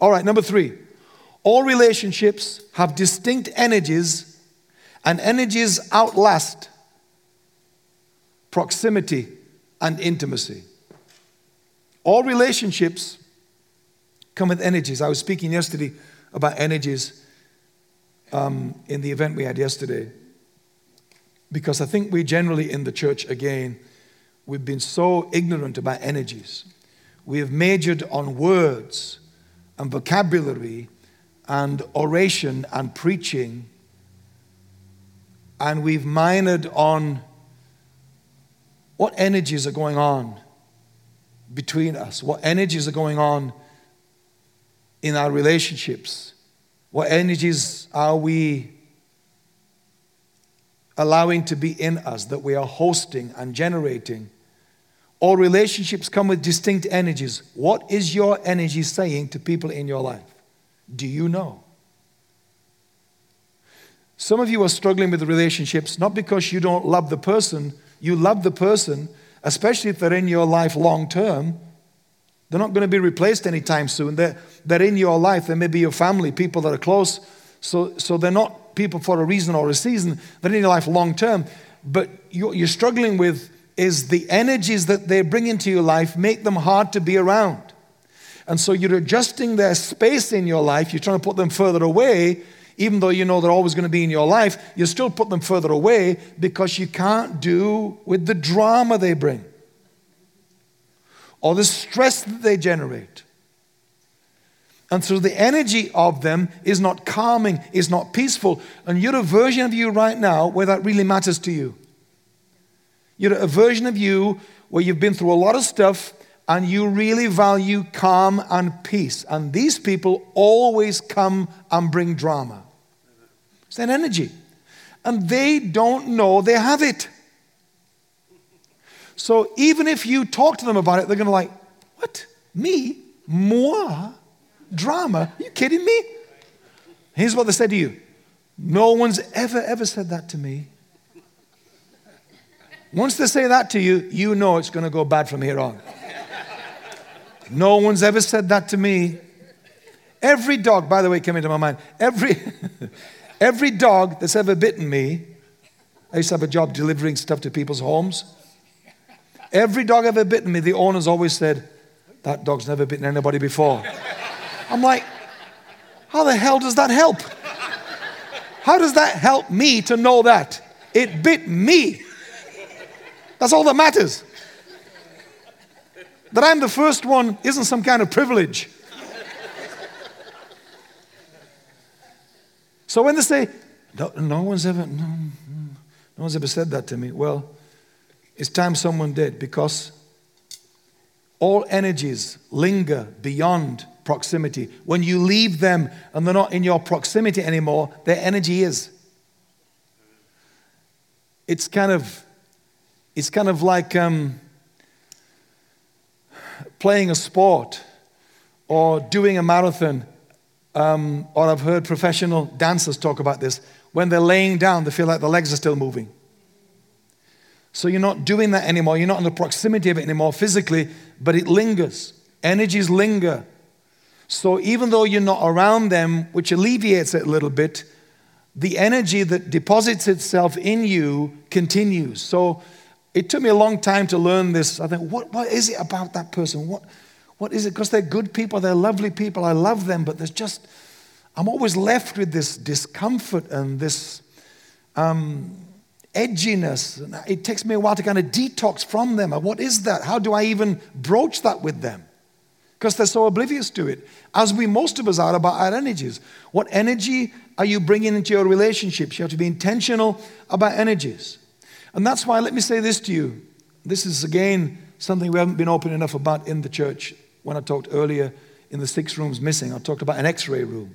All right, number three. All relationships have distinct energies, and energies outlast proximity and intimacy. All relationships come with energies. I was speaking yesterday about energies um, in the event we had yesterday because I think we generally in the church, again, we've been so ignorant about energies. We have majored on words and vocabulary and oration and preaching, and we've minored on what energies are going on between us, what energies are going on in our relationships, what energies are we allowing to be in us that we are hosting and generating. All relationships come with distinct energies. What is your energy saying to people in your life? Do you know? Some of you are struggling with relationships not because you don't love the person, you love the person, especially if they're in your life long term. They're not going to be replaced anytime soon. They're, they're in your life. They may be your family, people that are close. So, so they're not people for a reason or a season, they're in your life long term. But you're struggling with is the energies that they bring into your life make them hard to be around. And so you're adjusting their space in your life. You're trying to put them further away, even though you know they're always going to be in your life. You still put them further away because you can't do with the drama they bring or the stress that they generate. And so the energy of them is not calming, is not peaceful. And you're a version of you right now where that really matters to you. You're a version of you where you've been through a lot of stuff and you really value calm and peace. And these people always come and bring drama. It's that energy. And they don't know they have it. So even if you talk to them about it, they're going to like, what? Me? Moi? Drama? Are you kidding me? Here's what they said to you No one's ever, ever said that to me. Once they say that to you, you know it's going to go bad from here on. No one's ever said that to me. Every dog, by the way, came into my mind. Every, every dog that's ever bitten me, I used to have a job delivering stuff to people's homes. Every dog ever bitten me, the owners always said, That dog's never bitten anybody before. I'm like, how the hell does that help? How does that help me to know that? It bit me. That's all that matters. That I'm the first one isn't some kind of privilege. So when they say, no, no one's ever, no, no one's ever said that to me, well, it's time someone did because all energies linger beyond proximity. When you leave them and they're not in your proximity anymore, their energy is. It's kind of, it's kind of like um, playing a sport or doing a marathon. Um, or I've heard professional dancers talk about this. When they're laying down, they feel like the legs are still moving. So you're not doing that anymore. You're not in the proximity of it anymore physically, but it lingers. Energies linger. So even though you're not around them, which alleviates it a little bit, the energy that deposits itself in you continues. So it took me a long time to learn this. I think, what, what is it about that person? What, what is it? Because they're good people, they're lovely people, I love them, but there's just, I'm always left with this discomfort and this um, edginess. It takes me a while to kind of detox from them. What is that? How do I even broach that with them? because they're so oblivious to it, as we most of us are about our energies. What energy are you bringing into your relationships? You have to be intentional about energies. And that's why, let me say this to you. This is, again, something we haven't been open enough about in the church. When I talked earlier in the six rooms missing, I talked about an x ray room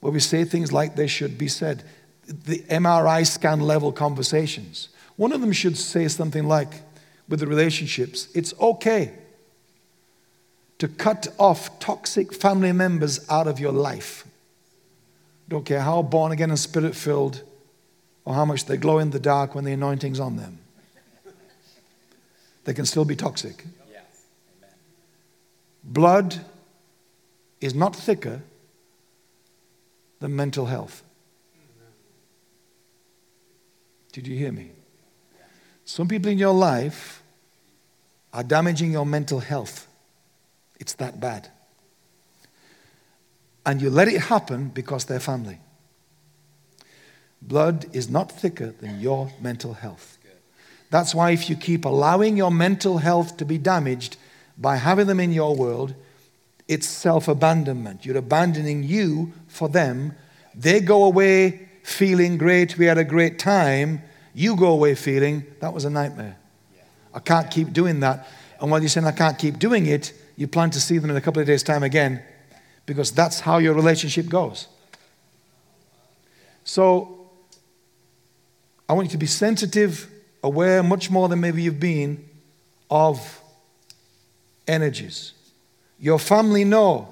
where we say things like they should be said. The MRI scan level conversations. One of them should say something like, with the relationships, it's okay to cut off toxic family members out of your life. Don't care how born again and spirit filled or how much they glow in the dark when the anointing's on them. They can still be toxic. Blood is not thicker than mental health. Did you hear me? Some people in your life are damaging your mental health. It's that bad. And you let it happen because they're family. Blood is not thicker than your mental health. That's why if you keep allowing your mental health to be damaged by having them in your world, it's self abandonment. You're abandoning you for them. They go away feeling great, we had a great time. You go away feeling that was a nightmare. I can't keep doing that. And while you're saying I can't keep doing it, you plan to see them in a couple of days' time again because that's how your relationship goes. So I want you to be sensitive, aware, much more than maybe you've been, of energies. Your family know.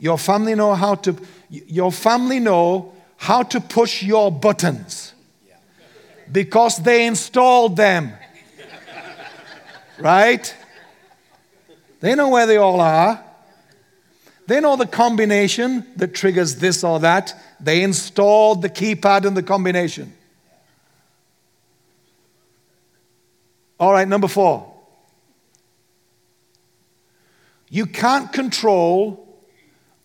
Your family know how to your family know how to push your buttons because they installed them. Right? They know where they all are. They know the combination that triggers this or that. They installed the keypad and the combination. All right, number four. You can't control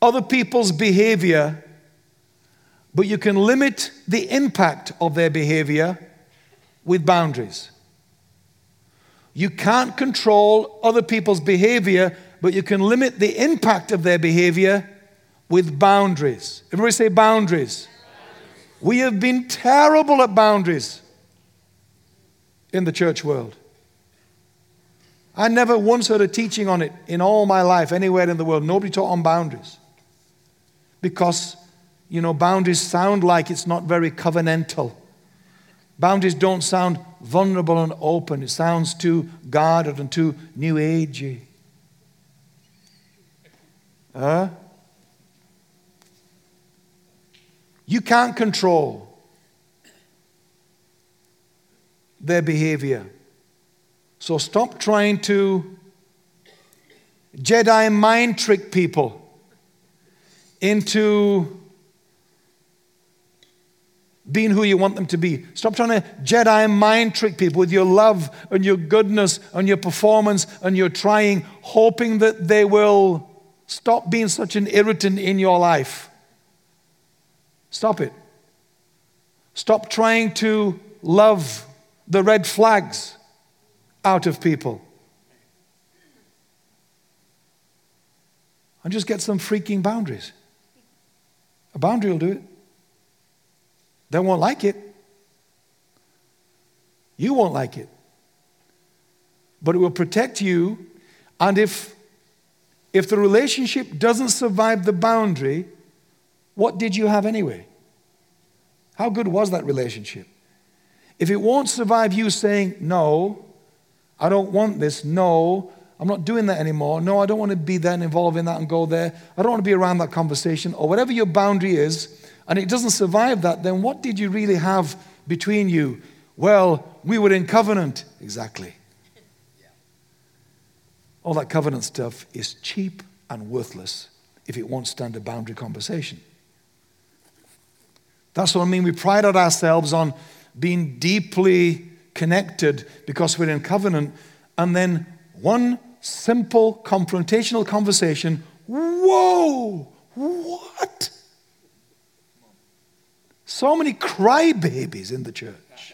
other people's behavior, but you can limit the impact of their behavior with boundaries. You can't control other people's behavior, but you can limit the impact of their behavior with boundaries. Everybody say boundaries. We have been terrible at boundaries in the church world. I never once heard a teaching on it in all my life, anywhere in the world. Nobody taught on boundaries. Because, you know, boundaries sound like it's not very covenantal. Boundaries don't sound vulnerable and open. It sounds too guarded and too new agey. Huh? You can't control their behavior. So stop trying to Jedi mind trick people into being who you want them to be. Stop trying to Jedi mind trick people with your love and your goodness and your performance and your trying, hoping that they will stop being such an irritant in your life. Stop it. Stop trying to love the red flags out of people. And just get some freaking boundaries. A boundary will do it. They won't like it. You won't like it. But it will protect you. And if, if the relationship doesn't survive the boundary, what did you have anyway? How good was that relationship? If it won't survive you saying, No, I don't want this, no, I'm not doing that anymore, no, I don't want to be there and involved in that and go there, I don't want to be around that conversation, or whatever your boundary is, and it doesn't survive that, then what did you really have between you? Well, we were in covenant. Exactly. All that covenant stuff is cheap and worthless if it won't stand a boundary conversation. That's what I mean. We pride ourselves on being deeply connected because we're in covenant, and then one simple confrontational conversation whoa, what? So many crybabies in the church,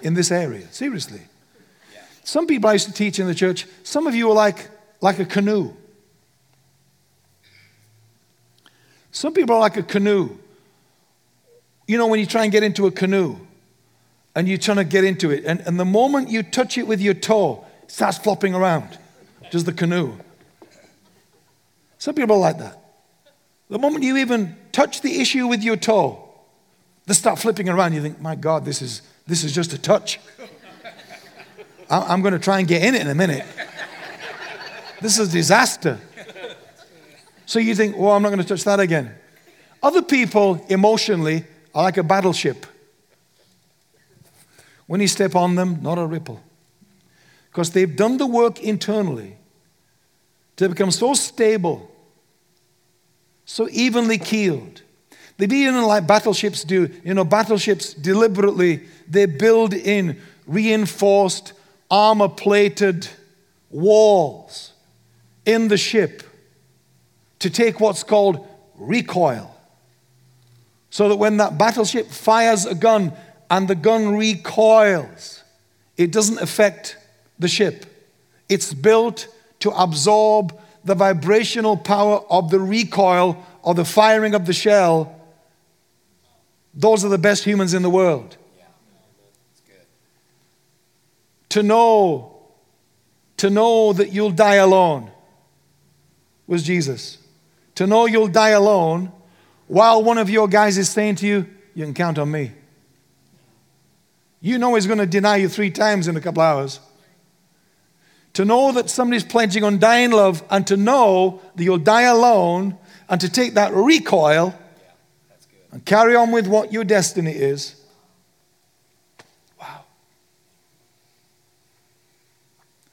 in this area, seriously. Some people I used to teach in the church, some of you are like, like a canoe. Some people are like a canoe. You know, when you try and get into a canoe and you're trying to get into it, and, and the moment you touch it with your toe, it starts flopping around, just the canoe. Some people are like that. The moment you even touch the issue with your toe, they start flipping around. You think, my God, this is, this is just a touch. I'm going to try and get in it in a minute. This is a disaster. So you think, well, I'm not going to touch that again. Other people, emotionally, are like a battleship. When you step on them, not a ripple. Because they've done the work internally to become so stable so evenly keeled. They've even like battleships do. You know, battleships deliberately they build in reinforced, armor plated walls in the ship to take what's called recoil. So that when that battleship fires a gun and the gun recoils, it doesn't affect the ship. It's built to absorb the vibrational power of the recoil or the firing of the shell. Those are the best humans in the world. To know, to know that you'll die alone was Jesus. To know you'll die alone while one of your guys is saying to you, You can count on me. You know he's going to deny you three times in a couple hours. To know that somebody's pledging on dying love and to know that you'll die alone and to take that recoil and carry on with what your destiny is. Wow.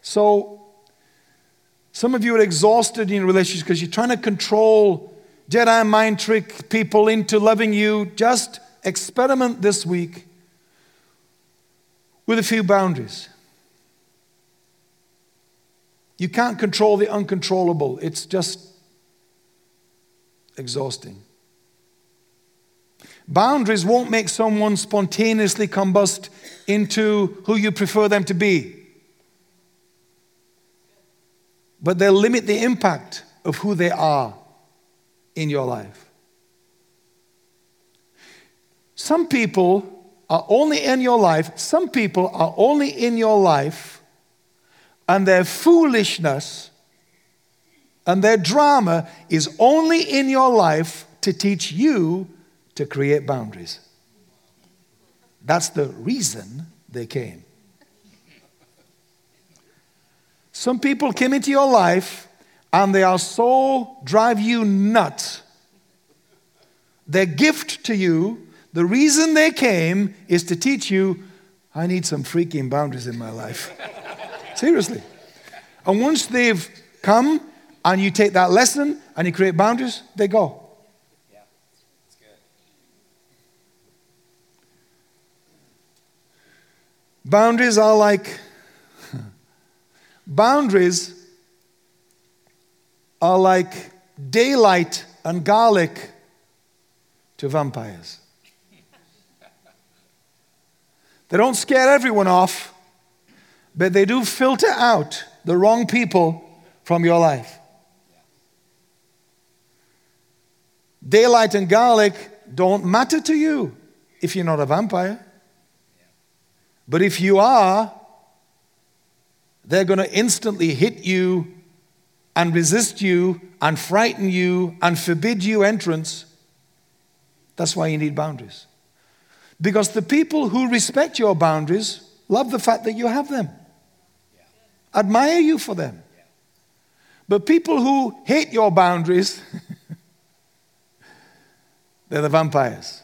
So, some of you are exhausted in relationships because you're trying to control Jedi mind trick people into loving you. Just experiment this week with a few boundaries. You can't control the uncontrollable, it's just exhausting. Boundaries won't make someone spontaneously combust into who you prefer them to be, but they'll limit the impact of who they are in your life. Some people are only in your life, some people are only in your life, and their foolishness and their drama is only in your life to teach you to create boundaries. That's the reason they came. Some people came into your life and they are so drive you nuts. Their gift to you the reason they came is to teach you I need some freaking boundaries in my life. Seriously. And once they've come and you take that lesson and you create boundaries, they go. Yeah, that's good. Boundaries are like boundaries are like daylight and garlic to vampires. They don't scare everyone off, but they do filter out the wrong people from your life. Daylight and garlic don't matter to you if you're not a vampire. But if you are, they're going to instantly hit you and resist you and frighten you and forbid you entrance. That's why you need boundaries. Because the people who respect your boundaries love the fact that you have them, admire you for them. But people who hate your boundaries, they're the vampires.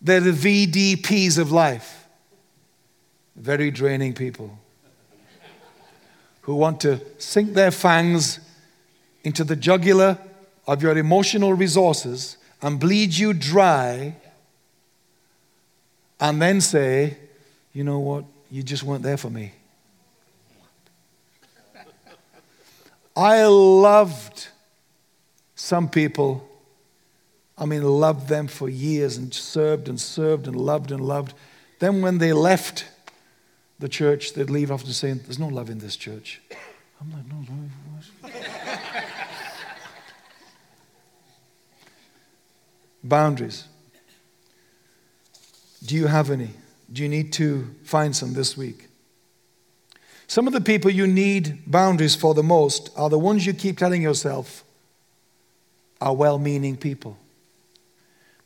They're the VDPs of life. Very draining people who want to sink their fangs into the jugular of your emotional resources and bleed you dry and then say, you know what, you just weren't there for me. I loved some people. I mean, loved them for years and served and served and loved and loved. Then, when they left the church, they'd leave after saying, There's no love in this church. I'm like, No, no. Boundaries. Do you have any? Do you need to find some this week? Some of the people you need boundaries for the most are the ones you keep telling yourself are well meaning people.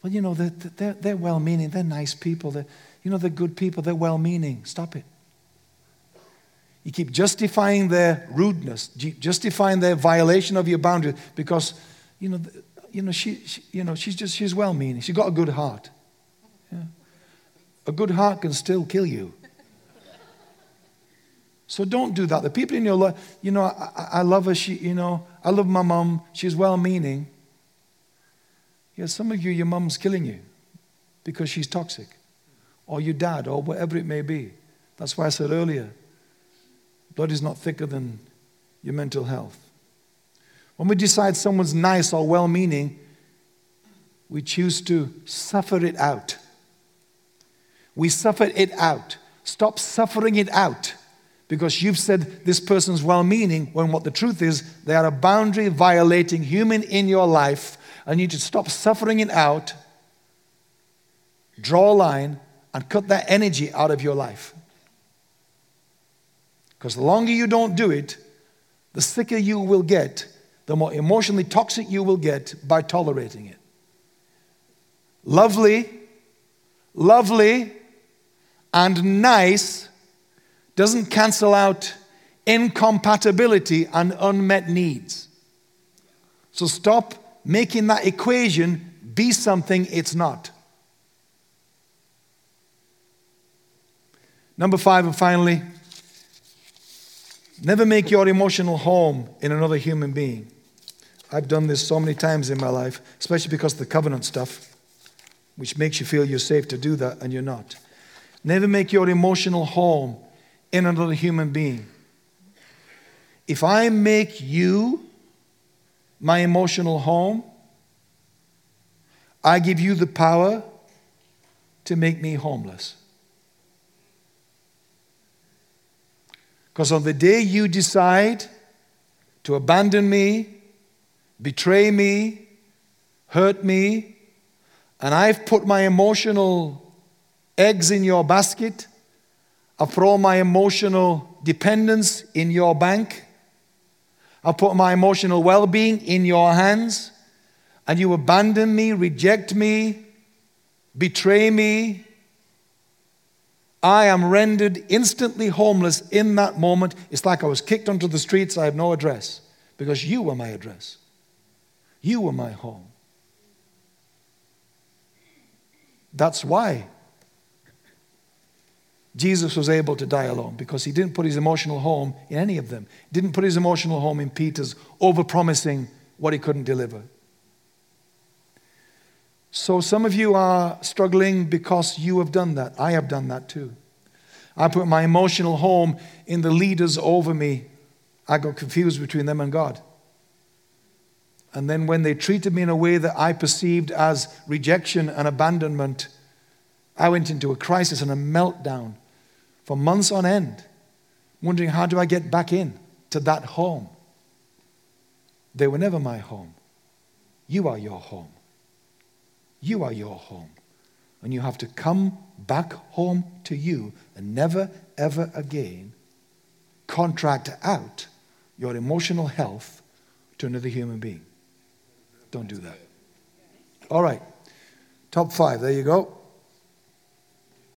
Well, you know, they're, they're, they're well meaning, they're nice people, they're, you know, they're good people, they're well meaning. Stop it. You keep justifying their rudeness, justifying their violation of your boundaries because, you know, you know, she, she, you know, she's just, she's well meaning. She's got a good heart. Yeah. A good heart can still kill you. So don't do that. The people in your life, you know, I, I love her. She, you know, I love my mom. She's well meaning. Yeah, some of you, your mom's killing you because she's toxic, or your dad, or whatever it may be. That's why I said earlier blood is not thicker than your mental health. When we decide someone's nice or well meaning, we choose to suffer it out. We suffer it out. Stop suffering it out because you've said this person's well meaning when what the truth is, they are a boundary violating human in your life. I need to stop suffering it out, draw a line, and cut that energy out of your life. Because the longer you don't do it, the sicker you will get, the more emotionally toxic you will get by tolerating it. Lovely, lovely, and nice doesn't cancel out incompatibility and unmet needs. So stop making that equation be something it's not. Number five, and finally, never make your emotional home in another human being. I've done this so many times in my life, especially because of the covenant stuff, which makes you feel you're safe to do that, and you're not. Never make your emotional home in another human being. If I make you my emotional home, I give you the power to make me homeless. Because on the day you decide to abandon me, betray me, hurt me, and I've put my emotional eggs in your basket. I all my emotional dependence in your bank. I've put my emotional well being in your hands. And you abandon me, reject me, betray me. I am rendered instantly homeless in that moment. It's like I was kicked onto the streets. I have no address because you were my address. You were my home. That's why Jesus was able to die alone because he didn't put his emotional home in any of them. He didn't put his emotional home in Peter's overpromising what he couldn't deliver. So some of you are struggling because you have done that. I have done that too. I put my emotional home in the leaders over me. I got confused between them and God. And then when they treated me in a way that I perceived as rejection and abandonment, I went into a crisis and a meltdown for months on end, wondering how do I get back in to that home? They were never my home. You are your home. You are your home. And you have to come back home to you and never, ever again contract out your emotional health to another human being. Don't do that. All right. Top five. There you go.